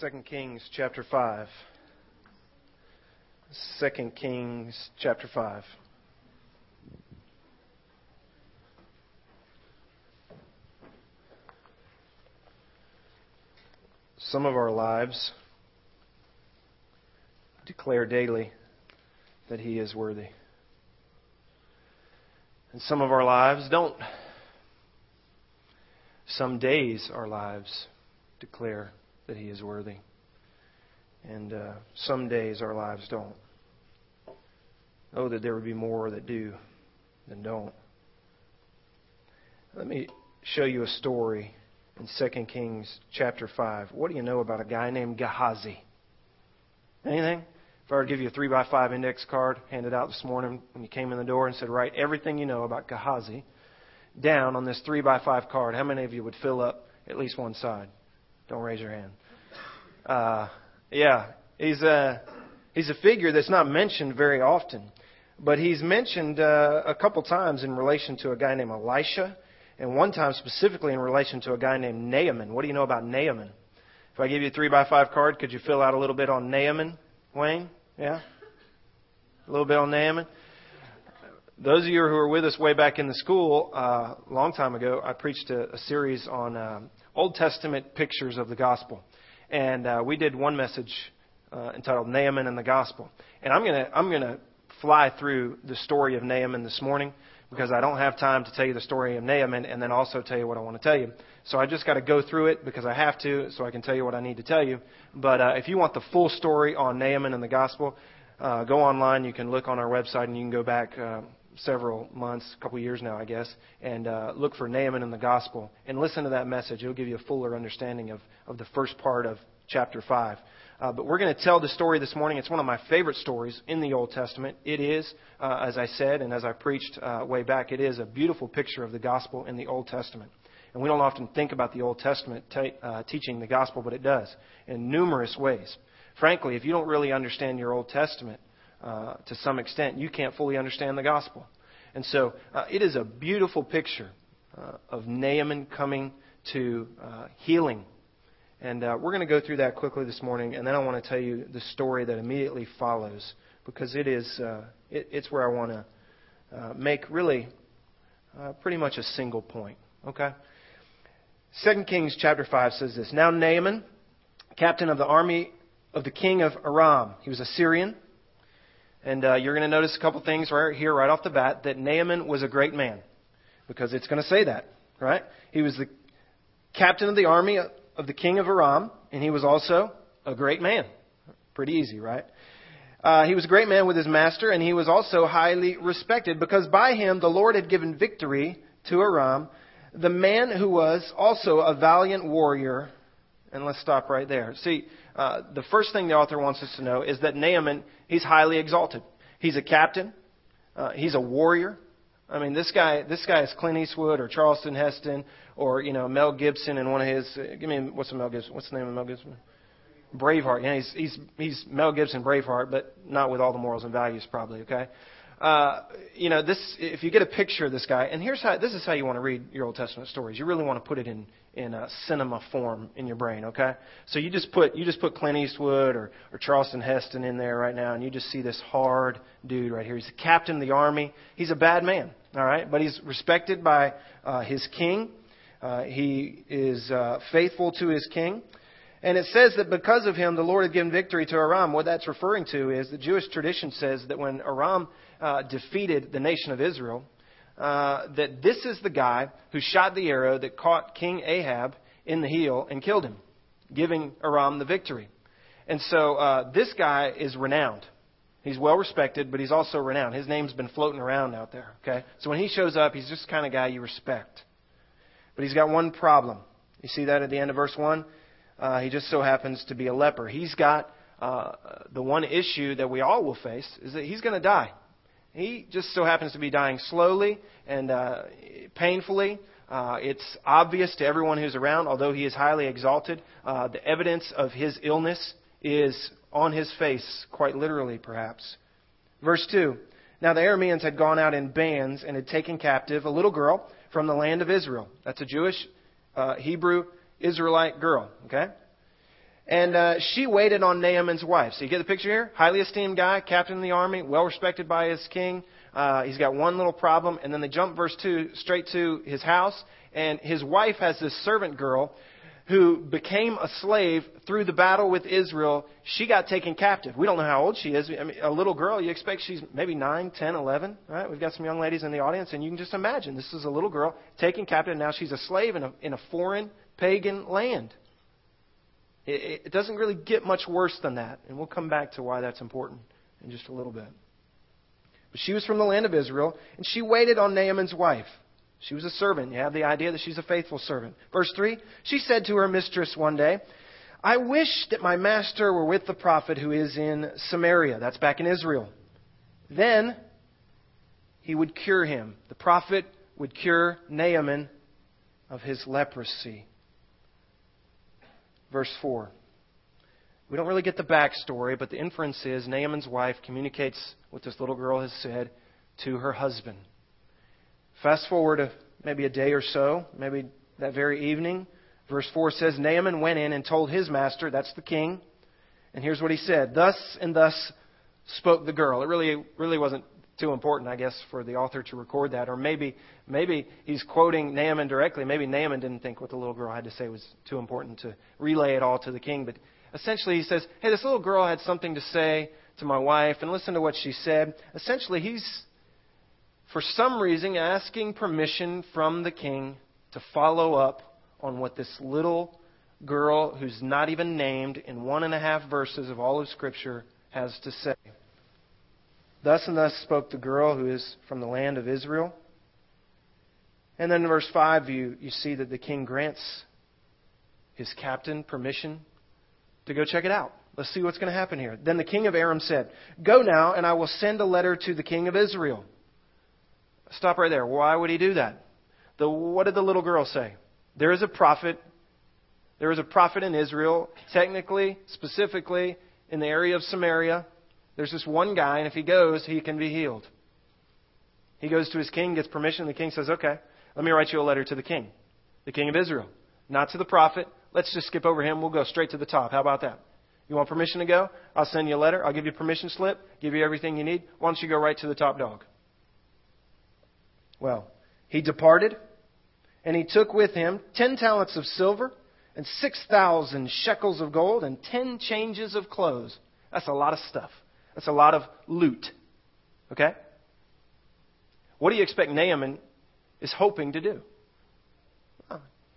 2 Kings chapter 5. 2 Kings chapter 5. Some of our lives declare daily that He is worthy. And some of our lives don't. Some days our lives declare that He is worthy. And uh, some days our lives don't. Oh, that there would be more that do than don't. Let me show you a story in 2 Kings chapter 5. What do you know about a guy named Gehazi? Anything? If I were to give you a 3 by 5 index card, handed out this morning when you came in the door and said, write everything you know about Gehazi down on this 3 by 5 card, how many of you would fill up at least one side? Don't raise your hand. Uh, yeah, he's a he's a figure that's not mentioned very often, but he's mentioned uh, a couple times in relation to a guy named Elisha, and one time specifically in relation to a guy named Naaman. What do you know about Naaman? If I give you a three by five card, could you fill out a little bit on Naaman, Wayne? Yeah, a little bit on Naaman. Those of you who were with us way back in the school uh, a long time ago, I preached a, a series on uh, Old Testament pictures of the gospel and uh, we did one message uh, entitled Naaman and the Gospel. And I'm gonna I'm gonna fly through the story of Naaman this morning because I don't have time to tell you the story of Naaman and then also tell you what I want to tell you. So I just got to go through it because I have to, so I can tell you what I need to tell you. But uh, if you want the full story on Naaman and the Gospel, uh, go online. You can look on our website and you can go back. Uh, several months, a couple years now, I guess, and uh, look for Naaman in the Gospel and listen to that message. It'll give you a fuller understanding of, of the first part of chapter 5. Uh, but we're going to tell the story this morning. It's one of my favorite stories in the Old Testament. It is, uh, as I said and as I preached uh, way back, it is a beautiful picture of the gospel in the Old Testament. And we don't often think about the Old Testament t- uh, teaching the gospel, but it does in numerous ways. Frankly, if you don't really understand your Old Testament, uh, to some extent, you can't fully understand the gospel. And so uh, it is a beautiful picture uh, of Naaman coming to uh, healing. And uh, we're going to go through that quickly this morning, and then I want to tell you the story that immediately follows because it is uh, it, it's where I want to make really pretty much a single point. Okay. Second Kings chapter five says this: Now Naaman, captain of the army of the king of Aram, he was a Syrian and uh, you're going to notice a couple things right here, right off the bat, that Naaman was a great man. Because it's going to say that, right? He was the captain of the army of the king of Aram, and he was also a great man. Pretty easy, right? Uh, he was a great man with his master, and he was also highly respected because by him the Lord had given victory to Aram, the man who was also a valiant warrior. And let's stop right there. See, uh, the first thing the author wants us to know is that Naaman, he's highly exalted. He's a captain. Uh, he's a warrior. I mean, this guy, this guy is Clint Eastwood or Charleston Heston or you know Mel Gibson in one of his. Uh, give me what's the Mel Gibson? What's the name of Mel Gibson? Braveheart. Yeah, he's he's he's Mel Gibson Braveheart, but not with all the morals and values, probably. Okay. Uh, you know, this if you get a picture of this guy, and here's how this is how you want to read your Old Testament stories. You really want to put it in in a cinema form in your brain, okay? So you just put you just put Clint Eastwood or, or Charleston Heston in there right now, and you just see this hard dude right here. He's the captain of the army. He's a bad man, all right, but he's respected by uh, his king. Uh, he is uh, faithful to his king. And it says that because of him, the Lord had given victory to Aram. What that's referring to is the Jewish tradition says that when Aram uh, defeated the nation of Israel, uh, that this is the guy who shot the arrow that caught King Ahab in the heel and killed him, giving Aram the victory. And so uh, this guy is renowned. He's well respected, but he's also renowned. His name's been floating around out there. Okay, so when he shows up, he's just the kind of guy you respect. But he's got one problem. You see that at the end of verse one. Uh, he just so happens to be a leper. He's got uh, the one issue that we all will face is that he's going to die. He just so happens to be dying slowly and uh, painfully. Uh, it's obvious to everyone who's around, although he is highly exalted, uh, the evidence of his illness is on his face, quite literally, perhaps. Verse 2 Now the Arameans had gone out in bands and had taken captive a little girl from the land of Israel. That's a Jewish, uh, Hebrew, Israelite girl, okay? And uh, she waited on Naaman's wife. So you get the picture here? Highly esteemed guy, captain in the army, well respected by his king. Uh, he's got one little problem. And then they jump verse 2 straight to his house. And his wife has this servant girl who became a slave through the battle with Israel, she got taken captive. We don't know how old she is. I mean, a little girl, you expect she's maybe 9, 10, 11, right? We've got some young ladies in the audience, and you can just imagine this is a little girl taken captive. And now she's a slave in a, in a foreign, pagan land. It, doesn't really get much worse than that, and we'll come back to why that's important in just a little bit. But she was from the land of Israel, and she waited on Naaman's wife. She was a servant. You have the idea that she's a faithful servant. Verse 3 She said to her mistress one day, I wish that my master were with the prophet who is in Samaria. That's back in Israel. Then he would cure him. The prophet would cure Naaman of his leprosy. Verse 4. We don't really get the backstory, but the inference is Naaman's wife communicates what this little girl has said to her husband. Fast forward maybe a day or so, maybe that very evening. Verse 4 says, Naaman went in and told his master, that's the king, and here's what he said Thus and thus spoke the girl. It really, really wasn't too important, I guess, for the author to record that. Or maybe, maybe he's quoting Naaman directly. Maybe Naaman didn't think what the little girl had to say was too important to relay it all to the king. But essentially, he says, Hey, this little girl had something to say to my wife, and listen to what she said. Essentially, he's for some reason, asking permission from the king to follow up on what this little girl, who's not even named in one and a half verses of all of Scripture, has to say. Thus and thus spoke the girl who is from the land of Israel. And then in verse 5, you, you see that the king grants his captain permission to go check it out. Let's see what's going to happen here. Then the king of Aram said, Go now, and I will send a letter to the king of Israel. Stop right there. Why would he do that? The, what did the little girl say? There is a prophet. There is a prophet in Israel, technically, specifically, in the area of Samaria. There's this one guy, and if he goes, he can be healed. He goes to his king, gets permission. The king says, Okay, let me write you a letter to the king, the king of Israel. Not to the prophet. Let's just skip over him. We'll go straight to the top. How about that? You want permission to go? I'll send you a letter. I'll give you a permission slip, give you everything you need. Why don't you go right to the top dog? Well, he departed, and he took with him ten talents of silver, and six thousand shekels of gold, and ten changes of clothes. That's a lot of stuff. That's a lot of loot. Okay? What do you expect Naaman is hoping to do?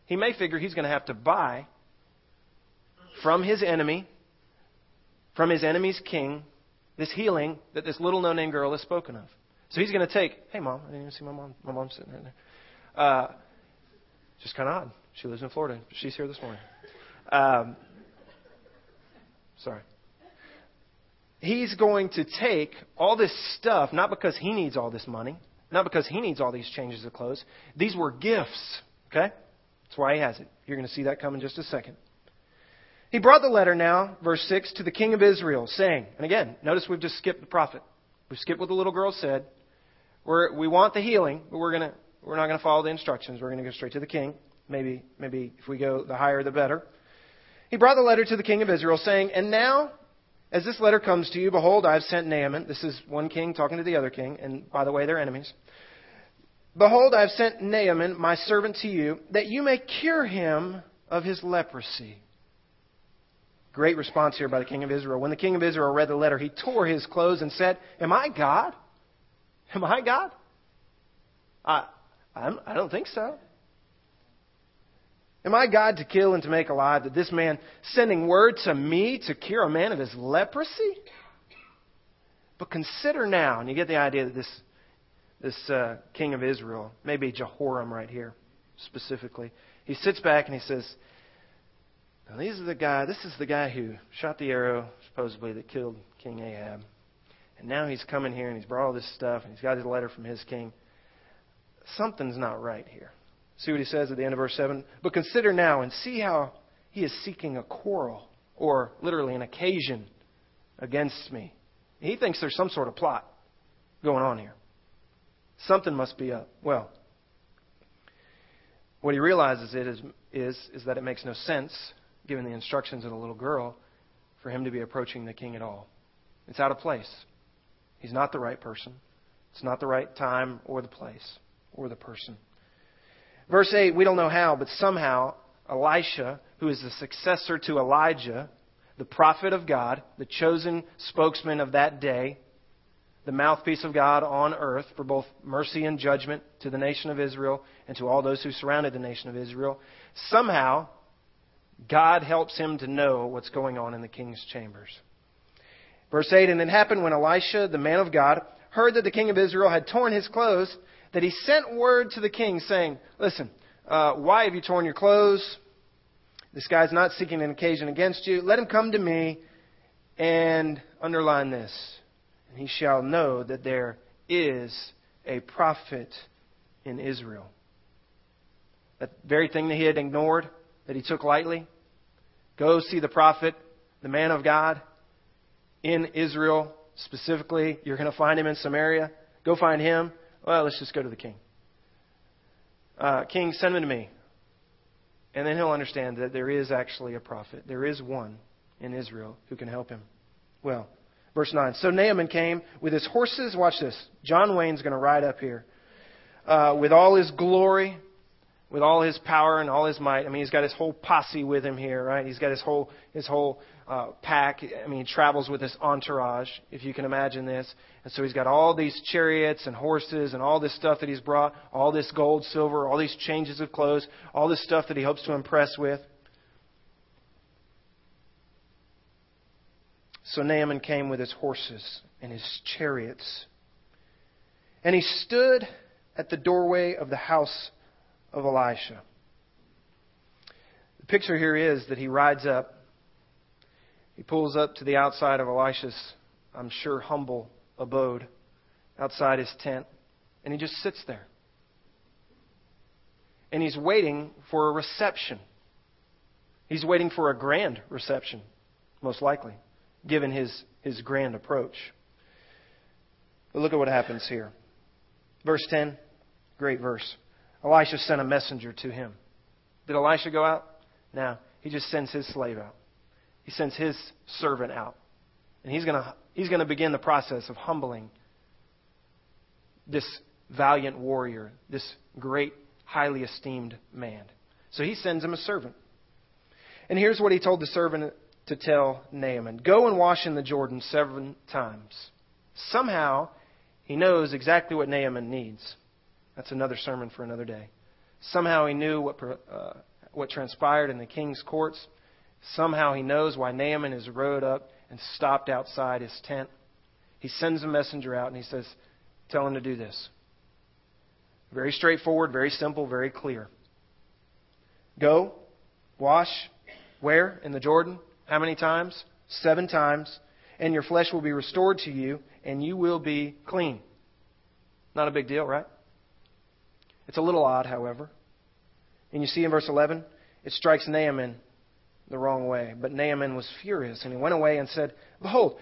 He may figure he's going to have to buy from his enemy, from his enemy's king, this healing that this little no name girl has spoken of. So he's going to take, hey, mom, I didn't even see my mom. My mom's sitting right there. Uh, just kind of odd. She lives in Florida. She's here this morning. Um, sorry. He's going to take all this stuff, not because he needs all this money, not because he needs all these changes of clothes. These were gifts, okay? That's why he has it. You're going to see that come in just a second. He brought the letter now, verse 6, to the king of Israel, saying, and again, notice we've just skipped the prophet. We've skipped what the little girl said. We're, we want the healing, but we're gonna we're not going to follow the instructions. We're going to go straight to the king. Maybe maybe if we go the higher the better. He brought the letter to the king of Israel, saying, "And now, as this letter comes to you, behold, I have sent Naaman. This is one king talking to the other king, and by the way, they're enemies. Behold, I have sent Naaman, my servant, to you, that you may cure him of his leprosy." Great response here by the king of Israel. When the king of Israel read the letter, he tore his clothes and said, Am I God? Am I God? I, I don't think so. Am I God to kill and to make alive? That this man sending word to me to cure a man of his leprosy? But consider now, and you get the idea that this, this uh, king of Israel, maybe Jehoram right here specifically, he sits back and he says, now these are the guy, this is the guy who shot the arrow, supposedly, that killed King Ahab. And now he's coming here and he's brought all this stuff and he's got his letter from his king. Something's not right here. See what he says at the end of verse 7? But consider now and see how he is seeking a quarrel, or literally an occasion against me. He thinks there's some sort of plot going on here. Something must be up. Well, what he realizes it is, is, is that it makes no sense given the instructions of the little girl, for him to be approaching the king at all. It's out of place. He's not the right person. It's not the right time or the place or the person. Verse 8, we don't know how, but somehow Elisha, who is the successor to Elijah, the prophet of God, the chosen spokesman of that day, the mouthpiece of God on earth for both mercy and judgment to the nation of Israel and to all those who surrounded the nation of Israel, somehow God helps him to know what's going on in the king's chambers. Verse 8 And it happened when Elisha, the man of God, heard that the king of Israel had torn his clothes, that he sent word to the king, saying, Listen, uh, why have you torn your clothes? This guy's not seeking an occasion against you. Let him come to me and underline this. And he shall know that there is a prophet in Israel. That very thing that he had ignored, that he took lightly. Go see the prophet, the man of God in Israel specifically. You're going to find him in Samaria. Go find him. Well, let's just go to the king. Uh, king, send him to me. And then he'll understand that there is actually a prophet. There is one in Israel who can help him. Well, verse 9. So Naaman came with his horses. Watch this. John Wayne's going to ride up here. Uh, with all his glory, with all his power and all his might. I mean, he's got his whole posse with him here, right? He's got his whole his whole uh, pack. I mean, he travels with his entourage, if you can imagine this. And so he's got all these chariots and horses and all this stuff that he's brought, all this gold, silver, all these changes of clothes, all this stuff that he hopes to impress with. So Naaman came with his horses and his chariots. And he stood at the doorway of the house of Elisha. The picture here is that he rides up, he pulls up to the outside of Elisha's, I'm sure, humble abode, outside his tent, and he just sits there. And he's waiting for a reception. He's waiting for a grand reception, most likely, given his, his grand approach. But look at what happens here. Verse 10, great verse. Elisha sent a messenger to him. Did Elisha go out? No. He just sends his slave out. He sends his servant out. And he's going he's going to begin the process of humbling this valiant warrior, this great, highly esteemed man. So he sends him a servant. And here's what he told the servant to tell Naaman Go and wash in the Jordan seven times. Somehow, he knows exactly what Naaman needs. That's another sermon for another day. Somehow he knew what, uh, what transpired in the king's courts. Somehow he knows why Naaman is rode up and stopped outside his tent. He sends a messenger out and he says, Tell him to do this. Very straightforward, very simple, very clear. Go, wash, where? In the Jordan. How many times? Seven times. And your flesh will be restored to you, and you will be clean. Not a big deal, right? It's a little odd, however. And you see in verse 11, it strikes Naaman the wrong way. But Naaman was furious, and he went away and said, Behold,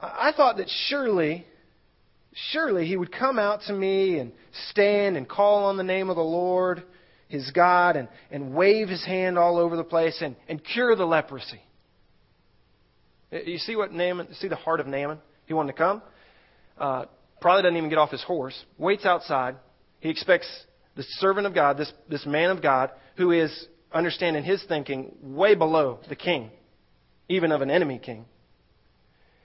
I thought that surely, surely he would come out to me and stand and call on the name of the Lord, his God, and, and wave his hand all over the place and, and cure the leprosy. You see what Naaman, see the heart of Naaman? He wanted to come. Uh, probably doesn't even get off his horse. Waits outside. He expects the servant of God, this, this man of God, who is, understanding his thinking, way below the king, even of an enemy king.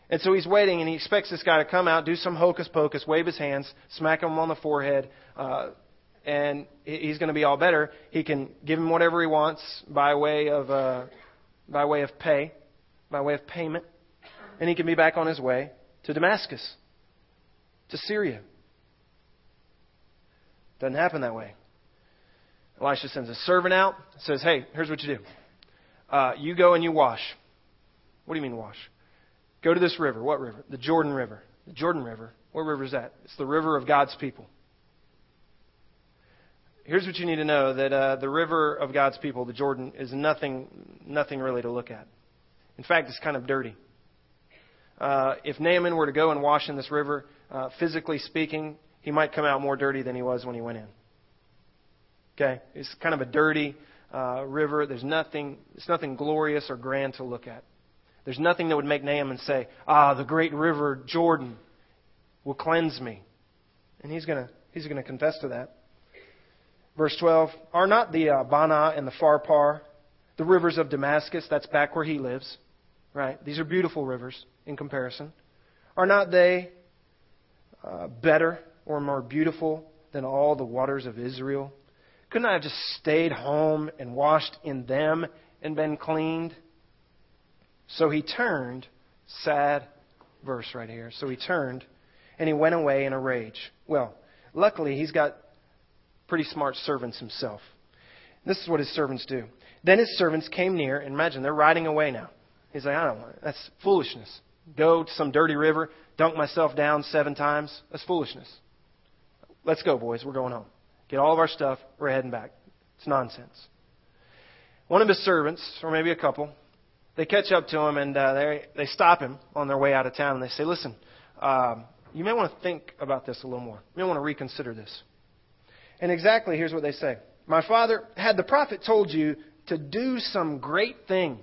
And so he's waiting and he expects this guy to come out, do some hocus pocus, wave his hands, smack him on the forehead, uh, and he's going to be all better. He can give him whatever he wants by way of, uh, by way of pay, by way of payment, and he can be back on his way to Damascus, to Syria. Doesn't happen that way. Elisha sends a servant out, says, Hey, here's what you do. Uh, you go and you wash. What do you mean wash? Go to this river. What river? The Jordan River. The Jordan River. What river is that? It's the river of God's people. Here's what you need to know that uh, the river of God's people, the Jordan, is nothing, nothing really to look at. In fact, it's kind of dirty. Uh, if Naaman were to go and wash in this river, uh, physically speaking, he might come out more dirty than he was when he went in. Okay? It's kind of a dirty, uh, river. There's nothing, it's nothing glorious or grand to look at. There's nothing that would make Naaman say, Ah, the great river Jordan will cleanse me. And he's going he's to confess to that. Verse 12 Are not the uh, Bana and the Pharpar, the rivers of Damascus, that's back where he lives, right? These are beautiful rivers in comparison. Are not they uh, better or more beautiful than all the waters of Israel? Couldn't I have just stayed home and washed in them and been cleaned? So he turned, sad verse right here. So he turned and he went away in a rage. Well, luckily he's got pretty smart servants himself. This is what his servants do. Then his servants came near, and imagine they're riding away now. He's like, I don't want it. That's foolishness. Go to some dirty river, dunk myself down seven times. That's foolishness. Let's go, boys. We're going home. Get all of our stuff. We're heading back. It's nonsense. One of his servants, or maybe a couple, they catch up to him and uh, they they stop him on their way out of town and they say, "Listen, um, you may want to think about this a little more. You may want to reconsider this." And exactly here's what they say: My father had the prophet told you to do some great thing.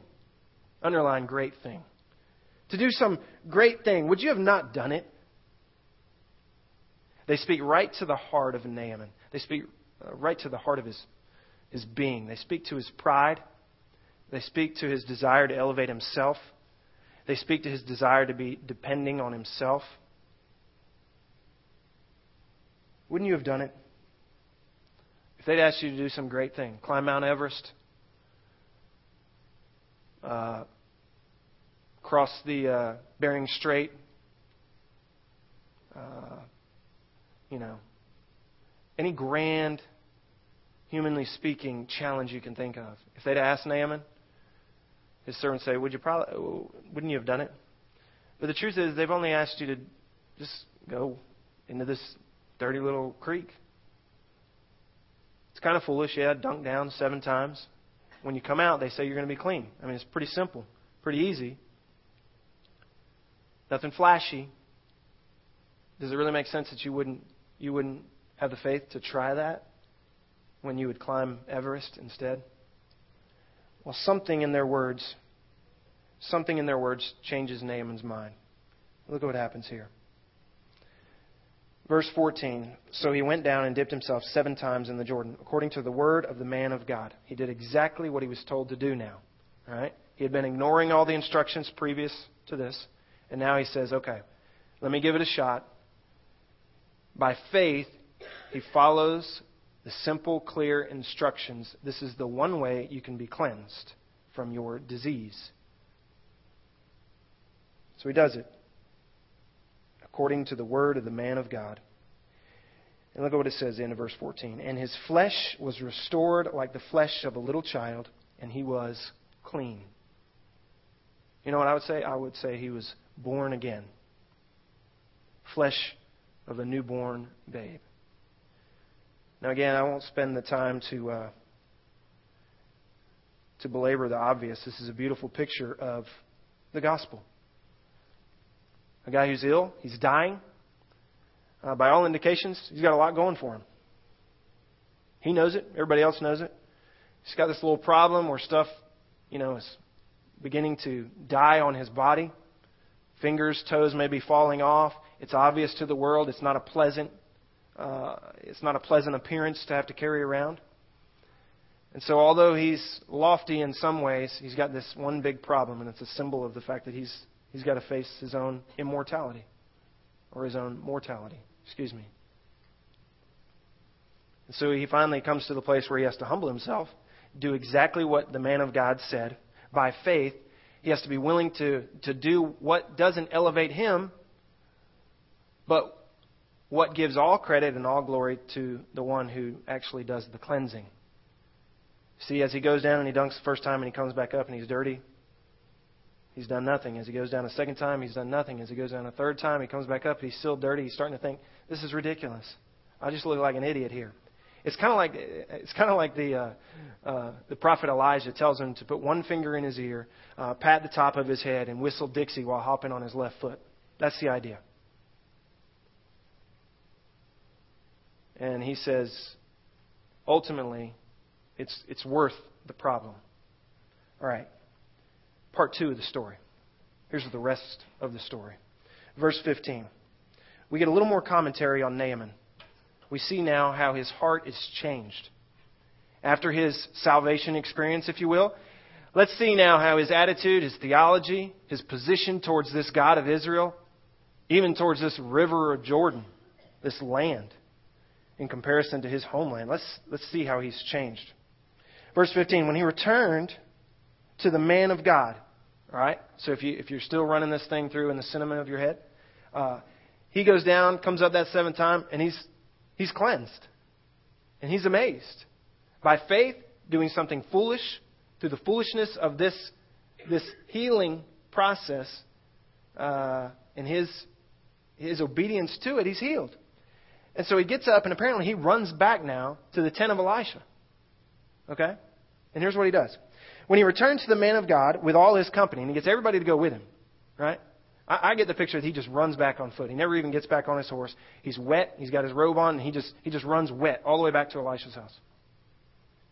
Underline great thing. To do some great thing. Would you have not done it? They speak right to the heart of Naaman. They speak uh, right to the heart of his, his being. They speak to his pride. They speak to his desire to elevate himself. They speak to his desire to be depending on himself. Wouldn't you have done it? If they'd asked you to do some great thing, climb Mount Everest, uh, cross the uh, Bering Strait, uh, you know, any grand, humanly speaking, challenge you can think of. If they'd asked Naaman, his servants say, "Would you probably? Wouldn't you have done it?" But the truth is, they've only asked you to just go into this dirty little creek. It's kind of foolish, yeah. Dunk down seven times. When you come out, they say you're going to be clean. I mean, it's pretty simple, pretty easy. Nothing flashy. Does it really make sense that you wouldn't you wouldn't have the faith to try that when you would climb Everest instead? Well, something in their words, something in their words changes Naaman's mind. Look at what happens here. Verse 14 So he went down and dipped himself seven times in the Jordan, according to the word of the man of God. He did exactly what he was told to do now. All right? He had been ignoring all the instructions previous to this, and now he says, Okay, let me give it a shot. By faith, he follows the simple, clear instructions. This is the one way you can be cleansed from your disease. So he does it according to the word of the man of God. And look at what it says in verse 14. And his flesh was restored like the flesh of a little child, and he was clean. You know what I would say? I would say he was born again. Flesh of a newborn babe. Now, again, I won't spend the time to uh, to belabor the obvious. This is a beautiful picture of the gospel. A guy who's ill, he's dying. Uh, by all indications, he's got a lot going for him. He knows it. Everybody else knows it. He's got this little problem where stuff, you know, is beginning to die on his body. Fingers, toes may be falling off. It's obvious to the world. It's not a pleasant. Uh, it's not a pleasant appearance to have to carry around. And so, although he's lofty in some ways, he's got this one big problem, and it's a symbol of the fact that he's he's got to face his own immortality, or his own mortality. Excuse me. And so he finally comes to the place where he has to humble himself, do exactly what the man of God said by faith. He has to be willing to, to do what doesn't elevate him, but what gives all credit and all glory to the one who actually does the cleansing. See, as he goes down and he dunks the first time and he comes back up and he's dirty, he's done nothing. As he goes down a second time, he's done nothing. As he goes down a third time, he comes back up, he's still dirty. He's starting to think, this is ridiculous. I just look like an idiot here. It's kind of like it's kind of like the uh, uh, the prophet Elijah tells him to put one finger in his ear, uh, pat the top of his head, and whistle Dixie while hopping on his left foot. That's the idea. And he says, ultimately, it's, it's worth the problem. All right. Part two of the story. Here's the rest of the story. Verse 15. We get a little more commentary on Naaman. We see now how his heart is changed. After his salvation experience, if you will, let's see now how his attitude, his theology, his position towards this God of Israel, even towards this river of Jordan, this land, in comparison to his homeland. Let's, let's see how he's changed. Verse 15, when he returned to the man of God, all right? So if, you, if you're still running this thing through in the cinema of your head, uh, he goes down, comes up that seventh time, and he's, he's cleansed. And he's amazed. By faith, doing something foolish, through the foolishness of this, this healing process, uh, and his, his obedience to it, he's healed. And so he gets up, and apparently he runs back now to the tent of Elisha. Okay? And here's what he does. When he returns to the man of God with all his company, and he gets everybody to go with him, right? I, I get the picture that he just runs back on foot. He never even gets back on his horse. He's wet. He's got his robe on, and he just, he just runs wet all the way back to Elisha's house.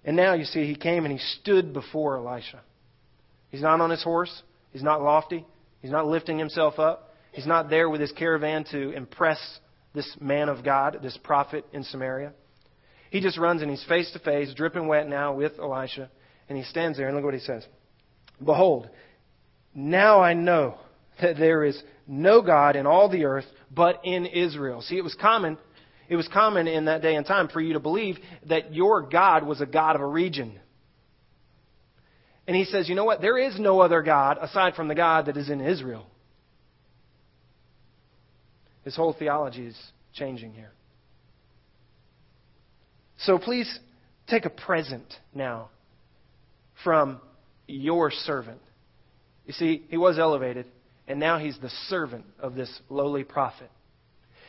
And now you see he came and he stood before Elisha. He's not on his horse. He's not lofty. He's not lifting himself up. He's not there with his caravan to impress this man of God, this prophet in Samaria. He just runs and he's face to face, dripping wet now with Elisha. And he stands there and look what he says. Behold, now I know that there is no God in all the earth but in Israel. See, it was common, it was common in that day and time for you to believe that your God was a God of a region. And he says, you know what? There is no other God aside from the God that is in Israel. His whole theology is changing here. So please take a present now from your servant. You see, he was elevated, and now he's the servant of this lowly prophet.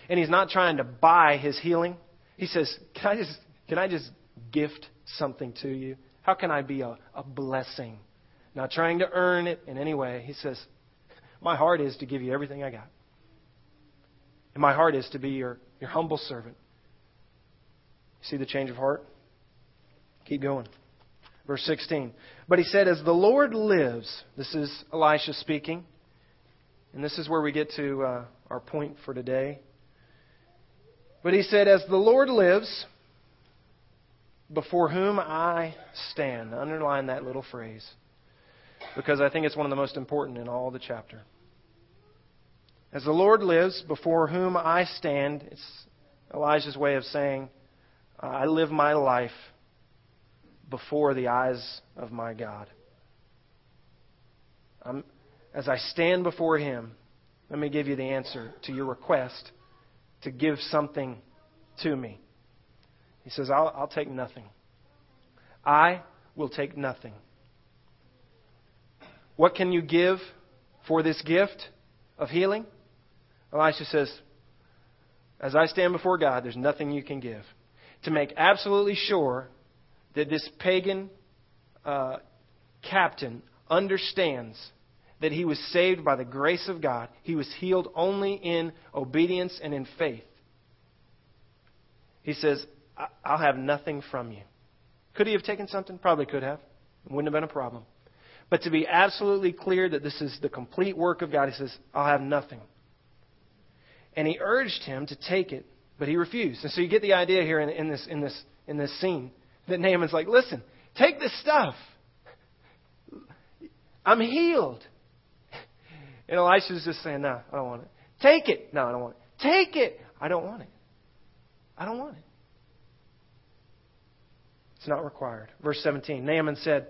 And he's not trying to buy his healing. He says, Can I just, can I just gift something to you? How can I be a, a blessing? Not trying to earn it in any way. He says, My heart is to give you everything I got. And my heart is to be your, your humble servant. See the change of heart? Keep going. Verse 16. But he said, As the Lord lives, this is Elisha speaking, and this is where we get to uh, our point for today. But he said, As the Lord lives, before whom I stand. Underline that little phrase because I think it's one of the most important in all the chapter. As the Lord lives, before whom I stand, it's Elijah's way of saying, I live my life before the eyes of my God. I'm, as I stand before Him, let me give you the answer to your request to give something to me. He says, I'll, I'll take nothing. I will take nothing. What can you give for this gift of healing? Elisha says, As I stand before God, there's nothing you can give. To make absolutely sure that this pagan uh, captain understands that he was saved by the grace of God, he was healed only in obedience and in faith. He says, I'll have nothing from you. Could he have taken something? Probably could have. It wouldn't have been a problem. But to be absolutely clear that this is the complete work of God, he says, I'll have nothing. And he urged him to take it, but he refused. And so you get the idea here in, in, this, in, this, in this scene that Naaman's like, listen, take this stuff. I'm healed. And Elisha's just saying, no, I don't want it. Take it. No, I don't want it. Take it. I don't want it. I don't want it. It's not required. Verse 17 Naaman said,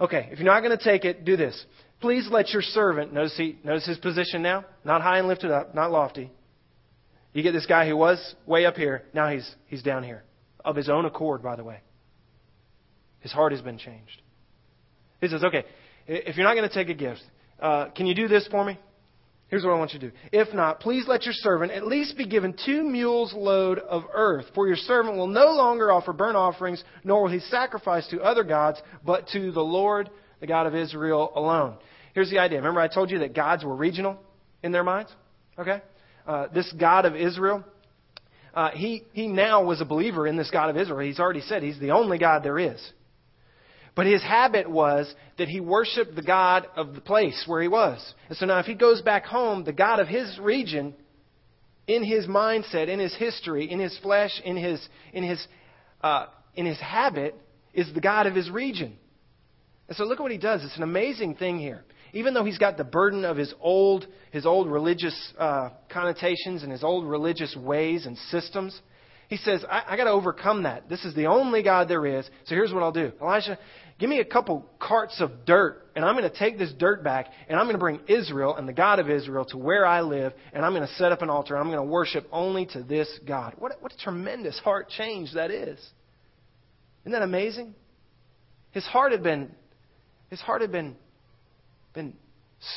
Okay, if you're not going to take it, do this. Please let your servant, notice, he, notice his position now, not high and lifted up, not lofty, you get this guy who was way up here, now he's, he's down here. Of his own accord, by the way. His heart has been changed. He says, okay, if you're not going to take a gift, uh, can you do this for me? Here's what I want you to do. If not, please let your servant at least be given two mules' load of earth, for your servant will no longer offer burnt offerings, nor will he sacrifice to other gods, but to the Lord, the God of Israel alone. Here's the idea. Remember I told you that gods were regional in their minds? Okay? Uh, this God of Israel, uh, he, he now was a believer in this God of Israel. He's already said he's the only God there is. But his habit was that he worshiped the God of the place where he was. And so now, if he goes back home, the God of his region, in his mindset, in his history, in his flesh, in his, in his, uh, in his habit, is the God of his region. And so look at what he does. It's an amazing thing here. Even though he's got the burden of his old, his old religious uh, connotations and his old religious ways and systems, he says, I, I got to overcome that. This is the only God there is. So here's what I'll do. Elijah, give me a couple carts of dirt, and I'm going to take this dirt back, and I'm going to bring Israel and the God of Israel to where I live, and I'm going to set up an altar, and I'm going to worship only to this God. What, what a tremendous heart change that is. Isn't that amazing? His heart had been, his heart had been, been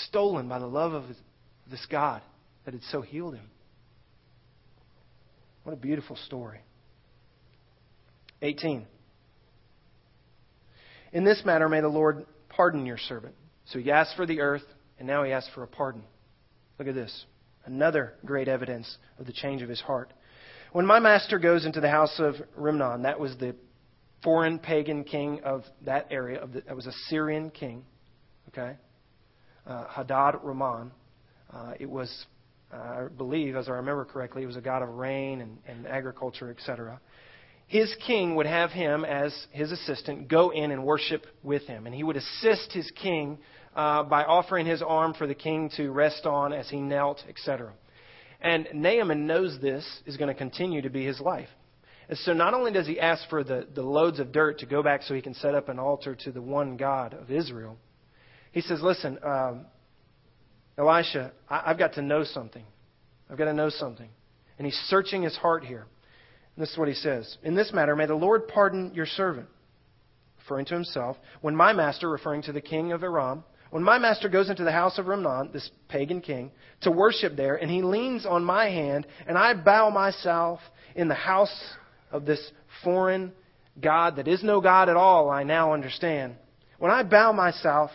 stolen by the love of his, this God that had so healed him. What a beautiful story. 18. In this matter, may the Lord pardon your servant. So he asked for the earth, and now he asks for a pardon. Look at this. Another great evidence of the change of his heart. When my master goes into the house of Rimmon, that was the foreign pagan king of that area, of the, that was a Syrian king, okay? Uh, Hadad Raman. Uh, it was I believe, as I remember correctly, he was a god of rain and, and agriculture, etc. His king would have him as his assistant go in and worship with him. And he would assist his king uh, by offering his arm for the king to rest on as he knelt, etc. And Naaman knows this is going to continue to be his life. And so not only does he ask for the, the loads of dirt to go back so he can set up an altar to the one God of Israel, he says, Listen, um, Elisha, I, have got to know something. I've got to know something. And he's searching his heart here. And this is what he says In this matter, may the Lord pardon your servant, referring to himself, when my master, referring to the king of Aram, when my master goes into the house of Rimmon, this pagan king, to worship there, and he leans on my hand, and I bow myself in the house of this foreign God that is no God at all, I now understand. When I bow myself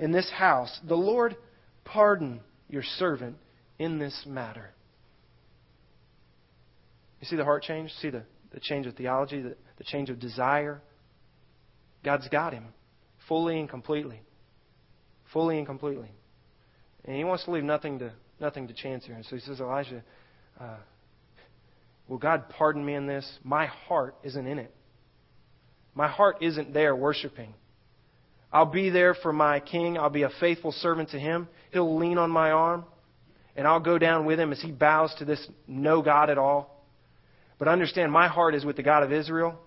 in this house, the Lord Pardon your servant in this matter. You see the heart change? See the, the change of theology, the, the change of desire? God's got him fully and completely. Fully and completely. And he wants to leave nothing to, nothing to chance here. And so he says, Elijah, uh, will God pardon me in this? My heart isn't in it. My heart isn't there worshiping. I'll be there for my king. I'll be a faithful servant to him. He'll lean on my arm, and I'll go down with him as he bows to this no God at all. But understand, my heart is with the God of Israel.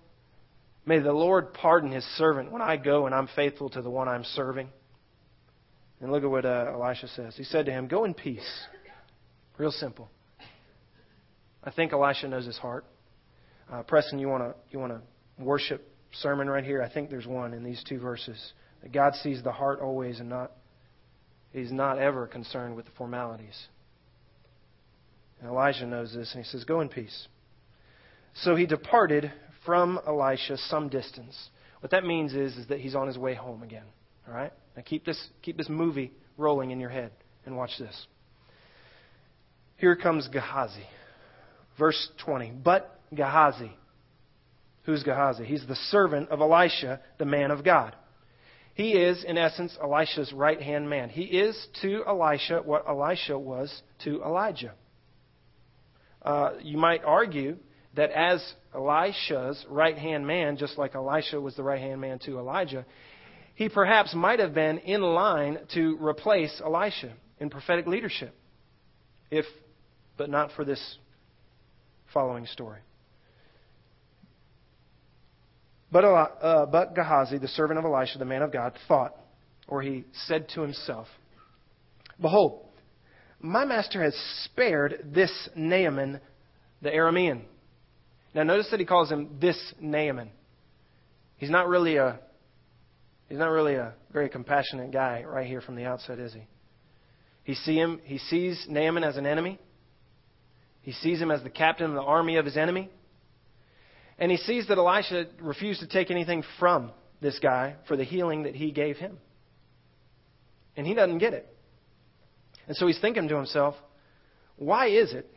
May the Lord pardon his servant when I go and I'm faithful to the one I'm serving. And look at what uh, Elisha says. He said to him, Go in peace. Real simple. I think Elisha knows his heart. Uh, Preston, you want to you want to worship sermon right here? I think there's one in these two verses. That God sees the heart always and not, He's not ever concerned with the formalities. And Elijah knows this, and he says, Go in peace. So he departed from Elisha some distance. What that means is, is that he's on his way home again. All right? Now keep this, keep this movie rolling in your head and watch this. Here comes Gehazi. Verse 20. But Gehazi. Who's Gehazi? He's the servant of Elisha, the man of God. He is, in essence, Elisha's right hand man. He is to Elisha what Elisha was to Elijah. Uh, you might argue that as Elisha's right hand man, just like Elisha was the right hand man to Elijah, he perhaps might have been in line to replace Elisha in prophetic leadership, if but not for this following story. But, uh, but Gehazi, the servant of Elisha, the man of God, thought, or he said to himself, Behold, my master has spared this Naaman the Aramean. Now notice that he calls him this Naaman. He's not really a he's not really a very compassionate guy right here from the outset, is he? He see him he sees Naaman as an enemy. He sees him as the captain of the army of his enemy. And he sees that Elisha refused to take anything from this guy for the healing that he gave him. And he doesn't get it. And so he's thinking to himself, why is it?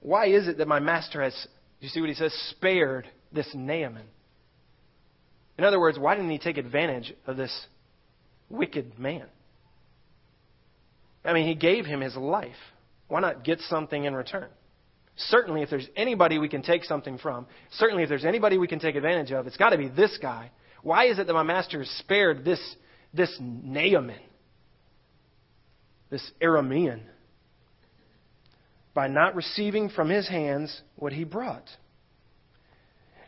Why is it that my master has, you see what he says, spared this Naaman? In other words, why didn't he take advantage of this wicked man? I mean, he gave him his life. Why not get something in return? Certainly, if there's anybody we can take something from, certainly if there's anybody we can take advantage of, it's got to be this guy. Why is it that my master spared this, this Naaman, this Aramean, by not receiving from his hands what he brought?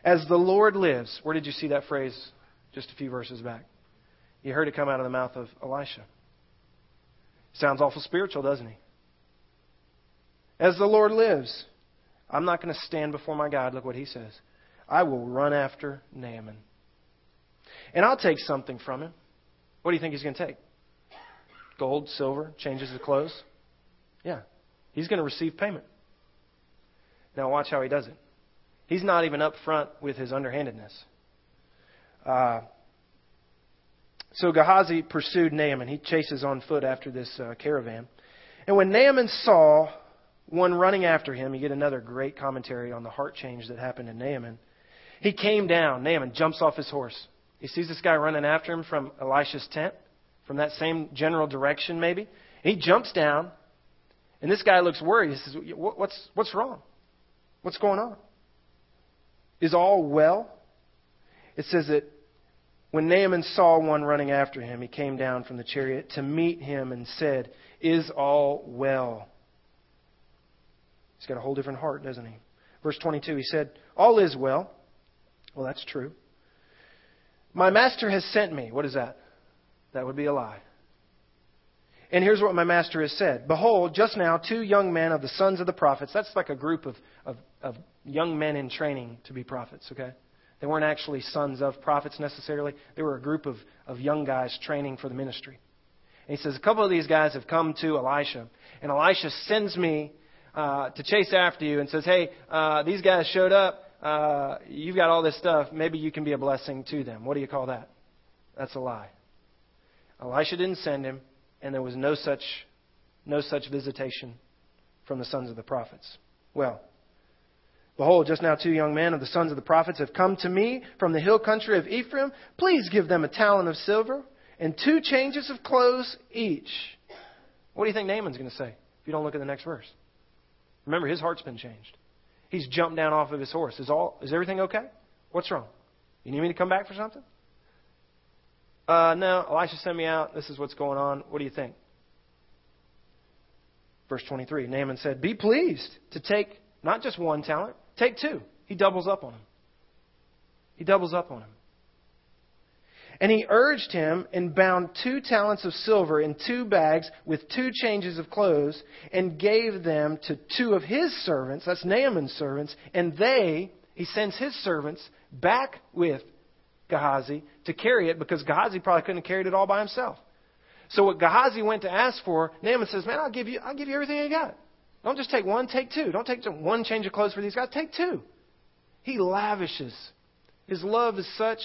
As the Lord lives, where did you see that phrase just a few verses back? You heard it come out of the mouth of Elisha. Sounds awful spiritual, doesn't he? As the Lord lives, I'm not going to stand before my God. Look what he says. I will run after Naaman. And I'll take something from him. What do you think he's going to take? Gold, silver, changes of clothes? Yeah. He's going to receive payment. Now, watch how he does it. He's not even up front with his underhandedness. Uh, so Gehazi pursued Naaman. He chases on foot after this uh, caravan. And when Naaman saw one running after him, you get another great commentary on the heart change that happened in Naaman. He came down. Naaman jumps off his horse. He sees this guy running after him from Elisha's tent, from that same general direction, maybe. he jumps down, and this guy looks worried. He says, What's, what's wrong? What's going on? Is all well? It says that when Naaman saw one running after him, he came down from the chariot to meet him and said, Is all well? He's got a whole different heart, doesn't he? Verse 22, he said, All is well. Well, that's true. My master has sent me. What is that? That would be a lie. And here's what my master has said Behold, just now, two young men of the sons of the prophets. That's like a group of, of, of young men in training to be prophets, okay? They weren't actually sons of prophets necessarily. They were a group of, of young guys training for the ministry. And he says, A couple of these guys have come to Elisha, and Elisha sends me uh, to chase after you and says, Hey, uh, these guys showed up. Uh, you've got all this stuff. Maybe you can be a blessing to them. What do you call that? That's a lie. Elisha didn't send him, and there was no such, no such visitation from the sons of the prophets. Well, Behold, just now two young men of the sons of the prophets have come to me from the hill country of Ephraim. Please give them a talent of silver and two changes of clothes each. What do you think Naaman's going to say if you don't look at the next verse? Remember, his heart's been changed. He's jumped down off of his horse. Is all is everything okay? What's wrong? You need me to come back for something? Uh, no, Elisha sent me out. This is what's going on. What do you think? Verse 23 Naaman said, Be pleased to take not just one talent, take two. He doubles up on him. He doubles up on him. And he urged him and bound two talents of silver in two bags with two changes of clothes and gave them to two of his servants, that's Naaman's servants, and they, he sends his servants back with Gehazi to carry it because Gehazi probably couldn't have carried it all by himself. So what Gehazi went to ask for, Naaman says, Man, I'll give you, I'll give you everything you got. Don't just take one, take two. Don't take one change of clothes for these guys, take two. He lavishes. His love is such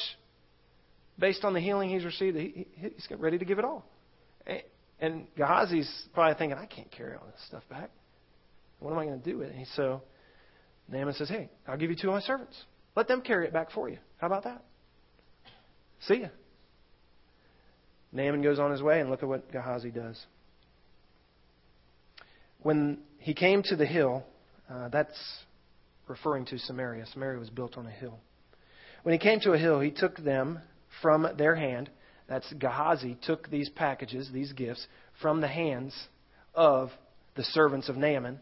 based on the healing he's received, he, he's ready to give it all. And Gehazi's probably thinking, I can't carry all this stuff back. What am I going to do with it? And so Naaman says, Hey, I'll give you two of my servants. Let them carry it back for you. How about that? See ya. Naaman goes on his way, and look at what Gehazi does. When he came to the hill, uh, that's referring to Samaria. Samaria was built on a hill. When he came to a hill, he took them from their hand. That's Gehazi took these packages, these gifts, from the hands of the servants of Naaman,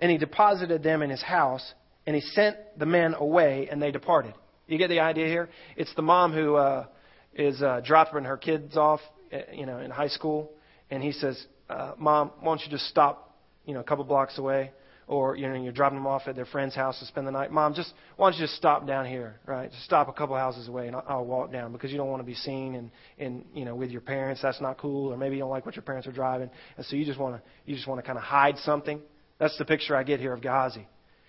and he deposited them in his house, and he sent the men away, and they departed. You get the idea here? It's the mom who uh, is uh, dropping her kids off, uh, you know, in high school, and he says, uh, "Mom, why don't you just stop, you know, a couple blocks away?" Or you know you're dropping them off at their friend's house to spend the night. Mom, just why don't you just stop down here, right? Just stop a couple houses away, and I'll, walk down because you don't want to be seen and and you know with your parents. That's not cool, or maybe you don't like what your parents are driving, and so you just want to you just want to kind of hide something. That's the picture I get here of Gehazi.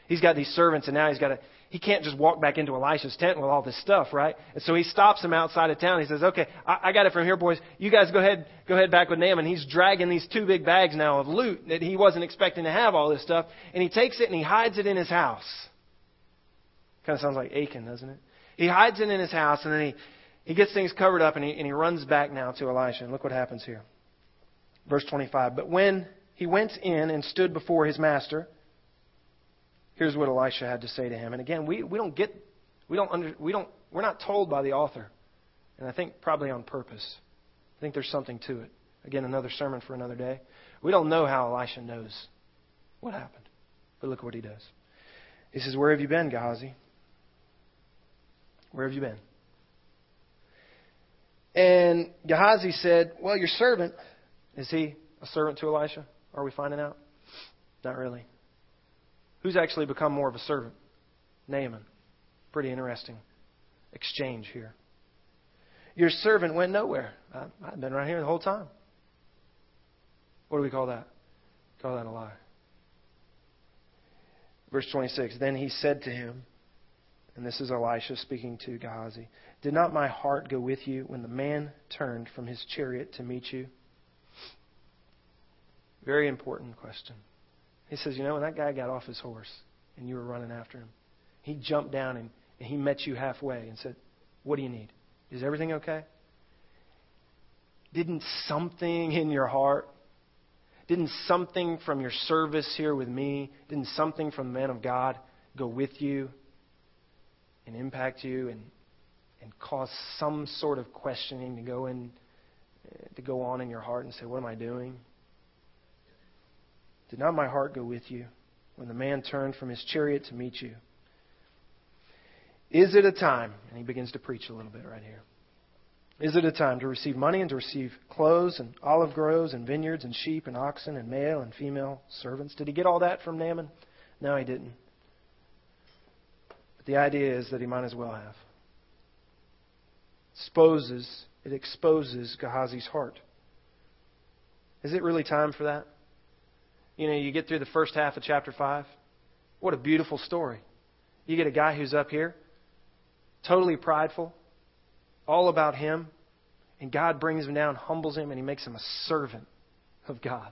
He's got these servants, and now he's got to he can't just walk back into Elisha's tent with all this stuff, right? And so he stops him outside of town. He says, "Okay, I, I got it from here, boys. You guys go ahead, go ahead back with Naaman." He's dragging these two big bags now of loot that he wasn't expecting to have all this stuff, and he takes it and he hides it in his house. Kind of sounds like Achan, doesn't it? He hides it in his house, and then he, he gets things covered up, and he, and he runs back now to Elisha. And look what happens here. Verse 25. But when he went in and stood before his master, here's what Elisha had to say to him. And again, we, we don't get, we don't under, we don't, we're not told by the author. And I think probably on purpose. I think there's something to it. Again, another sermon for another day. We don't know how Elisha knows what happened. But look what he does. He says, Where have you been, Gehazi? Where have you been? And Gehazi said, Well, your servant. Is he a servant to Elisha? Are we finding out? Not really. Who's actually become more of a servant? Naaman. Pretty interesting exchange here. Your servant went nowhere. I've been right here the whole time. What do we call that? Call that a lie. Verse 26 Then he said to him, and this is Elisha speaking to Gehazi, Did not my heart go with you when the man turned from his chariot to meet you? Very important question. He says, You know, when that guy got off his horse and you were running after him, he jumped down and, and he met you halfway and said, What do you need? Is everything okay? Didn't something in your heart didn't something from your service here with me, didn't something from the man of God go with you and impact you and, and cause some sort of questioning to go in to go on in your heart and say, What am I doing? Did not my heart go with you when the man turned from his chariot to meet you? Is it a time? And he begins to preach a little bit right here. Is it a time to receive money and to receive clothes and olive groves and vineyards and sheep and oxen and male and female servants? Did he get all that from Naaman? No, he didn't. But the idea is that he might as well have. Exposes, it exposes Gehazi's heart. Is it really time for that? You know, you get through the first half of chapter 5. What a beautiful story. You get a guy who's up here, totally prideful, all about him. And God brings him down, humbles him, and he makes him a servant of God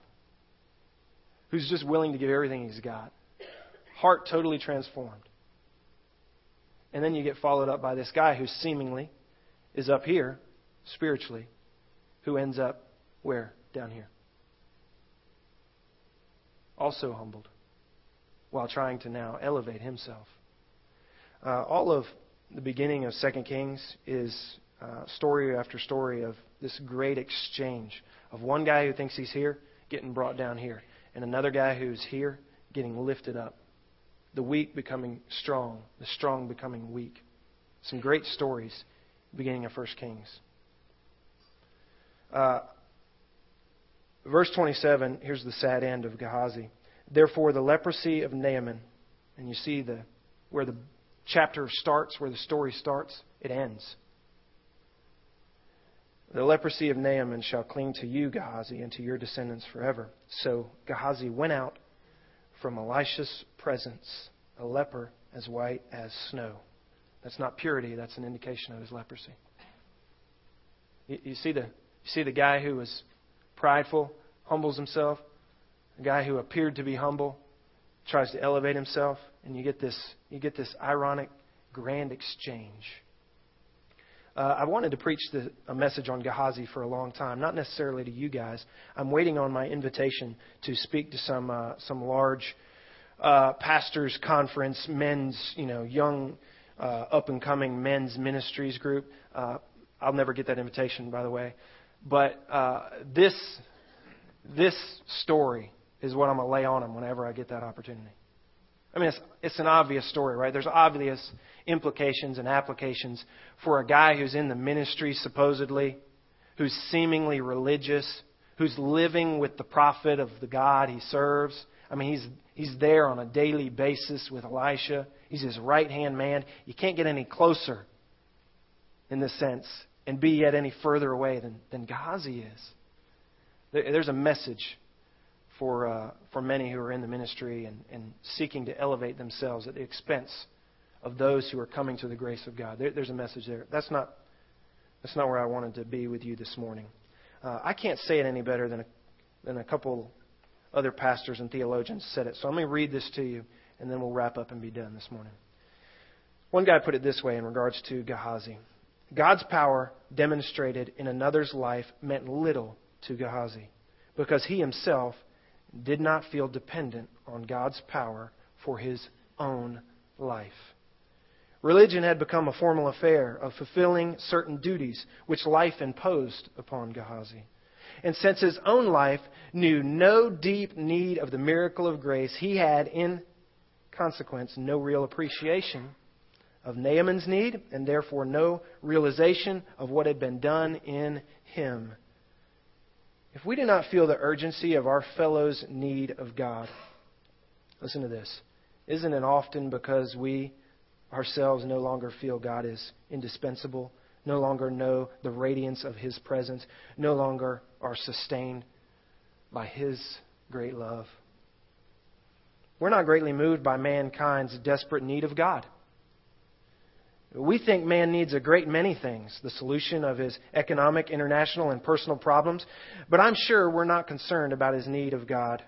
who's just willing to give everything he's got. Heart totally transformed. And then you get followed up by this guy who seemingly is up here spiritually, who ends up where? Down here. Also humbled while trying to now elevate himself. Uh, all of the beginning of 2 Kings is uh, story after story of this great exchange of one guy who thinks he's here getting brought down here, and another guy who's here getting lifted up. The weak becoming strong, the strong becoming weak. Some great stories beginning of 1 Kings. Uh, verse 27, here's the sad end of Gehazi. Therefore, the leprosy of Naaman, and you see the where the chapter starts, where the story starts, it ends. The leprosy of Naaman shall cling to you, Gehazi, and to your descendants forever. So Gehazi went out from Elisha's presence, a leper as white as snow. That's not purity, that's an indication of his leprosy. You, you, see, the, you see the guy who was prideful, humbles himself, a guy who appeared to be humble, tries to elevate himself, and you get this, you get this ironic, grand exchange. Uh, I wanted to preach the, a message on Gehazi for a long time, not necessarily to you guys. I'm waiting on my invitation to speak to some uh, some large uh, pastors conference, men's you know young uh, up and coming men's ministries group. Uh, I'll never get that invitation, by the way. But uh, this this story is what I'm gonna lay on them whenever I get that opportunity. I mean, it's, it's an obvious story, right? There's obvious implications and applications for a guy who's in the ministry, supposedly, who's seemingly religious, who's living with the prophet of the God he serves. I mean, he's, he's there on a daily basis with Elisha. He's his right hand man. You can't get any closer in this sense and be yet any further away than, than Gehazi is. There's a message for, uh, for many who are in the ministry and, and seeking to elevate themselves at the expense of those who are coming to the grace of God. There, there's a message there. That's not, that's not where I wanted to be with you this morning. Uh, I can't say it any better than a, than a couple other pastors and theologians said it. So let me read this to you, and then we'll wrap up and be done this morning. One guy put it this way in regards to Gehazi God's power demonstrated in another's life meant little to Gehazi because he himself did not feel dependent on God's power for his own life. Religion had become a formal affair of fulfilling certain duties which life imposed upon Gehazi. And since his own life knew no deep need of the miracle of grace, he had, in consequence, no real appreciation of Naaman's need, and therefore no realization of what had been done in him. If we do not feel the urgency of our fellow's need of God, listen to this. Isn't it often because we ourselves no longer feel God is indispensable, no longer know the radiance of His presence, no longer are sustained by His great love? We're not greatly moved by mankind's desperate need of God. We think man needs a great many things, the solution of his economic, international, and personal problems, but I'm sure we're not concerned about his need of God,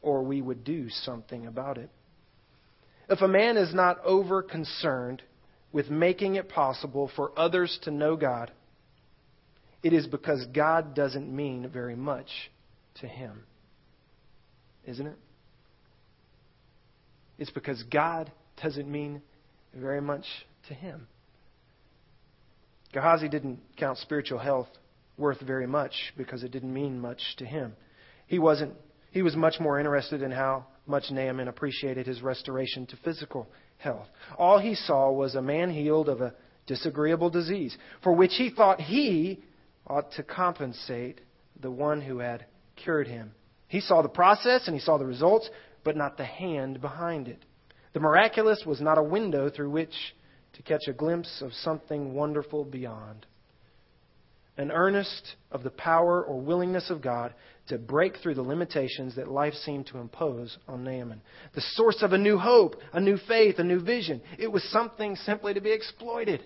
or we would do something about it. If a man is not over concerned with making it possible for others to know God, it is because God doesn't mean very much to him. Isn't it? It's because God doesn't mean very much to him. Gehazi didn't count spiritual health worth very much because it didn't mean much to him. He wasn't he was much more interested in how much Naaman appreciated his restoration to physical health. All he saw was a man healed of a disagreeable disease, for which he thought he ought to compensate the one who had cured him. He saw the process and he saw the results, but not the hand behind it. The miraculous was not a window through which to catch a glimpse of something wonderful beyond. An earnest of the power or willingness of God to break through the limitations that life seemed to impose on Naaman. The source of a new hope, a new faith, a new vision. It was something simply to be exploited.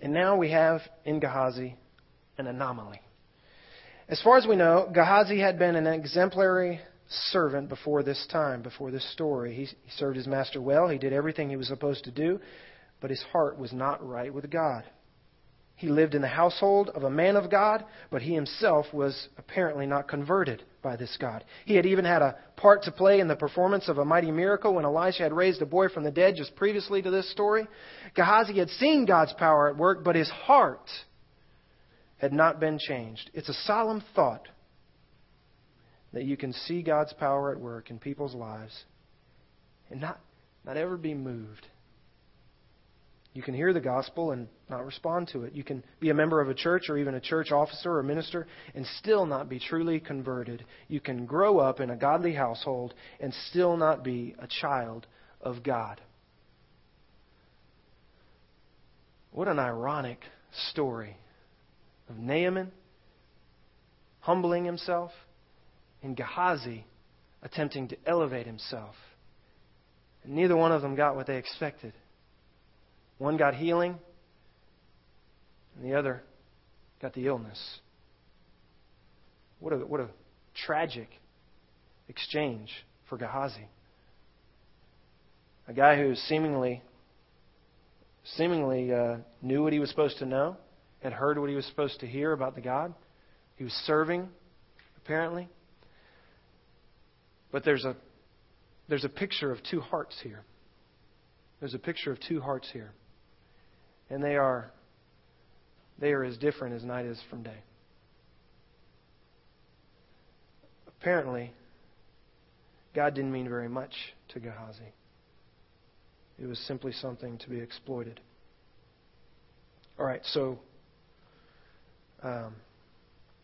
And now we have in Gehazi an anomaly. As far as we know, Gehazi had been an exemplary servant before this time, before this story. He, he served his master well, he did everything he was supposed to do, but his heart was not right with God. He lived in the household of a man of God, but he himself was apparently not converted by this God. He had even had a part to play in the performance of a mighty miracle when Elisha had raised a boy from the dead just previously to this story. Gehazi had seen God's power at work, but his heart had not been changed. It's a solemn thought that you can see God's power at work in people's lives and not, not ever be moved. You can hear the gospel and not respond to it. You can be a member of a church or even a church officer or minister and still not be truly converted. You can grow up in a godly household and still not be a child of God. What an ironic story of Naaman humbling himself and Gehazi attempting to elevate himself. And neither one of them got what they expected. One got healing, and the other got the illness. What a, what a tragic exchange for Gehazi. A guy who seemingly seemingly uh, knew what he was supposed to know, had heard what he was supposed to hear about the God. He was serving, apparently. But there's a, there's a picture of two hearts here. There's a picture of two hearts here. And they are, they are as different as night is from day. Apparently, God didn't mean very much to Gehazi. It was simply something to be exploited. All right, so um,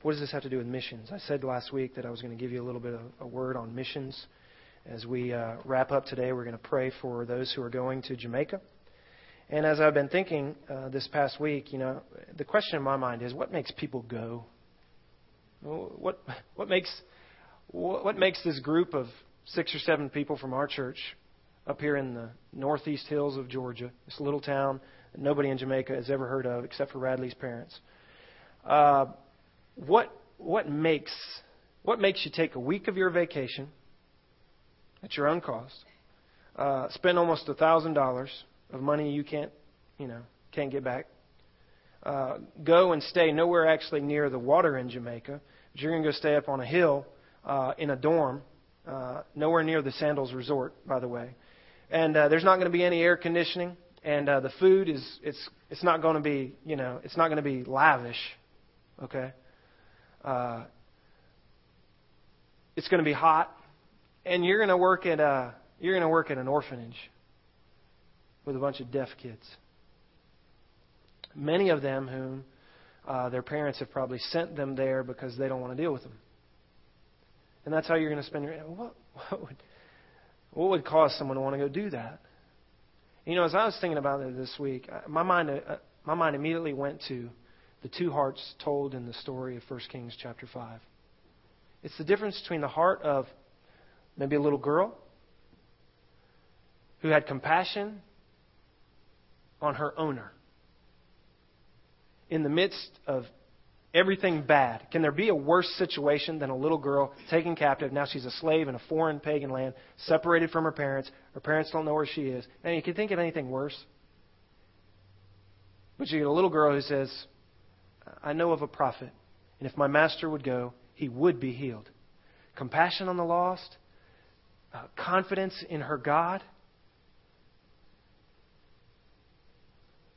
what does this have to do with missions? I said last week that I was going to give you a little bit of a word on missions. As we uh, wrap up today, we're going to pray for those who are going to Jamaica. And as I've been thinking uh, this past week, you know, the question in my mind is what makes people go? What what makes what makes this group of six or seven people from our church up here in the northeast hills of Georgia, this little town that nobody in Jamaica has ever heard of except for Radley's parents? Uh, what what makes what makes you take a week of your vacation at your own cost. Uh, spend almost a thousand dollars of money you can't, you know, can't get back. Uh, go and stay nowhere actually near the water in Jamaica, but you're going to go stay up on a hill uh, in a dorm, uh, nowhere near the Sandals Resort, by the way. And uh, there's not going to be any air conditioning, and uh, the food is it's it's not going to be you know it's not going to be lavish, okay. Uh, it's going to be hot, and you're going to work at a you're going to work at an orphanage with a bunch of deaf kids. Many of them whom uh, their parents have probably sent them there because they don't want to deal with them. And that's how you're going to spend your what what would what would cause someone to want to go do that? You know, as I was thinking about it this week, my mind uh, my mind immediately went to the two hearts told in the story of 1 Kings chapter 5. It's the difference between the heart of maybe a little girl who had compassion on her owner in the midst of everything bad. Can there be a worse situation than a little girl taken captive? Now she's a slave in a foreign pagan land, separated from her parents. Her parents don't know where she is. And you can think of anything worse. But you get a little girl who says, I know of a prophet, and if my master would go, he would be healed. Compassion on the lost, uh, confidence in her God.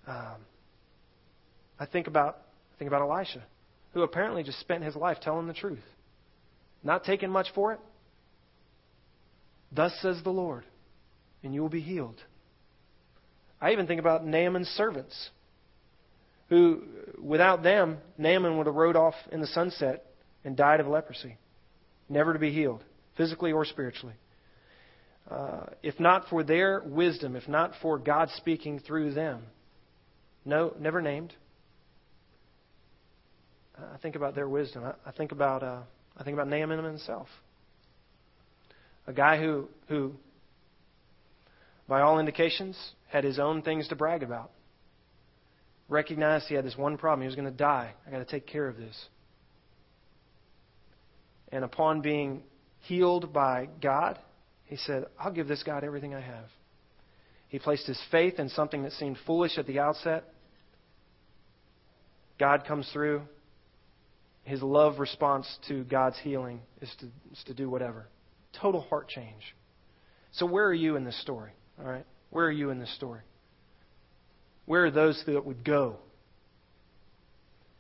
Um, I think about I think about Elisha, who apparently just spent his life telling the truth, not taking much for it. Thus says the Lord, and you will be healed. I even think about Naaman's servants, who, without them, Naaman would have rode off in the sunset and died of leprosy, never to be healed, physically or spiritually. Uh, if not for their wisdom, if not for God speaking through them, no, never named. I think about their wisdom. I, I think about uh, I think about Naaman himself, a guy who who, by all indications, had his own things to brag about. Recognized he had this one problem. He was going to die. I got to take care of this and upon being healed by God, he said, I'll give this God everything I have. He placed his faith in something that seemed foolish at the outset. God comes through. His love response to God's healing is to, is to do whatever. Total heart change. So, where are you in this story? All right? Where are you in this story? Where are those that would go?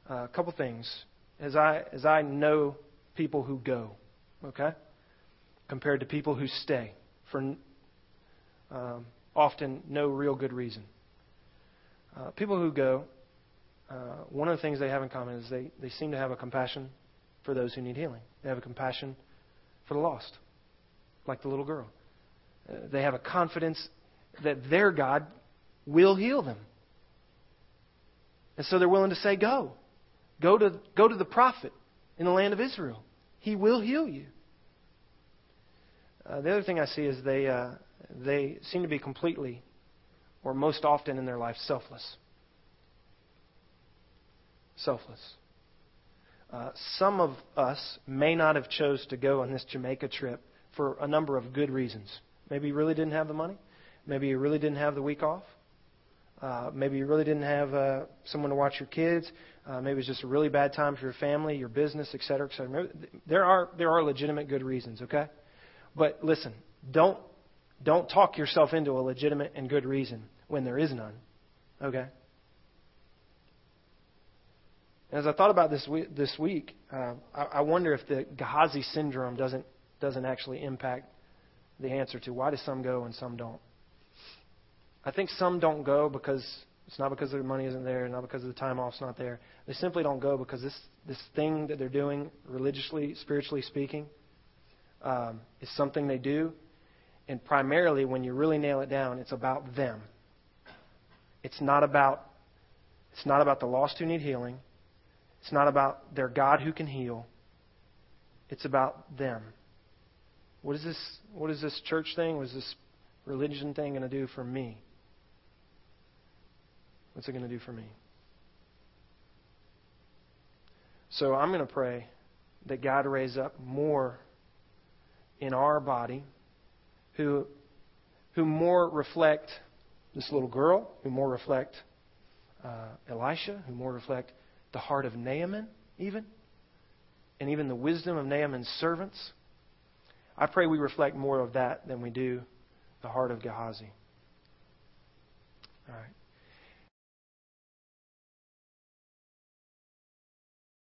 Uh, a couple things. As I, as I know people who go, okay? Compared to people who stay for um, often no real good reason. Uh, people who go, uh, one of the things they have in common is they, they seem to have a compassion for those who need healing. They have a compassion for the lost, like the little girl. Uh, they have a confidence that their God will heal them. And so they're willing to say, Go. Go to, go to the prophet in the land of Israel. He will heal you. Uh, the other thing I see is they, uh, they seem to be completely, or most often in their life, selfless. Selfless. Uh, some of us may not have chose to go on this Jamaica trip for a number of good reasons. Maybe you really didn't have the money. Maybe you really didn't have the week off. Uh, maybe you really didn't have uh, someone to watch your kids. Uh, maybe it's just a really bad time for your family, your business, et cetera, et cetera. There are there are legitimate good reasons, okay? But listen, don't don't talk yourself into a legitimate and good reason when there is none, okay? And As I thought about this week, this week, uh, I, I wonder if the Gehazi syndrome doesn't doesn't actually impact the answer to why do some go and some don't. I think some don't go because it's not because their money isn't there, not because the time off's not there. They simply don't go because this this thing that they're doing, religiously, spiritually speaking, um, is something they do, and primarily, when you really nail it down, it's about them. It's not about it's not about the lost who need healing. It's not about their God who can heal. It's about them. What is this? What is this church thing? What is this religion thing going to do for me? What's it going to do for me? So I'm going to pray that God raise up more in our body who, who more reflect this little girl, who more reflect uh, Elisha, who more reflect the heart of Naaman, even, and even the wisdom of Naaman's servants. I pray we reflect more of that than we do the heart of Gehazi. All right.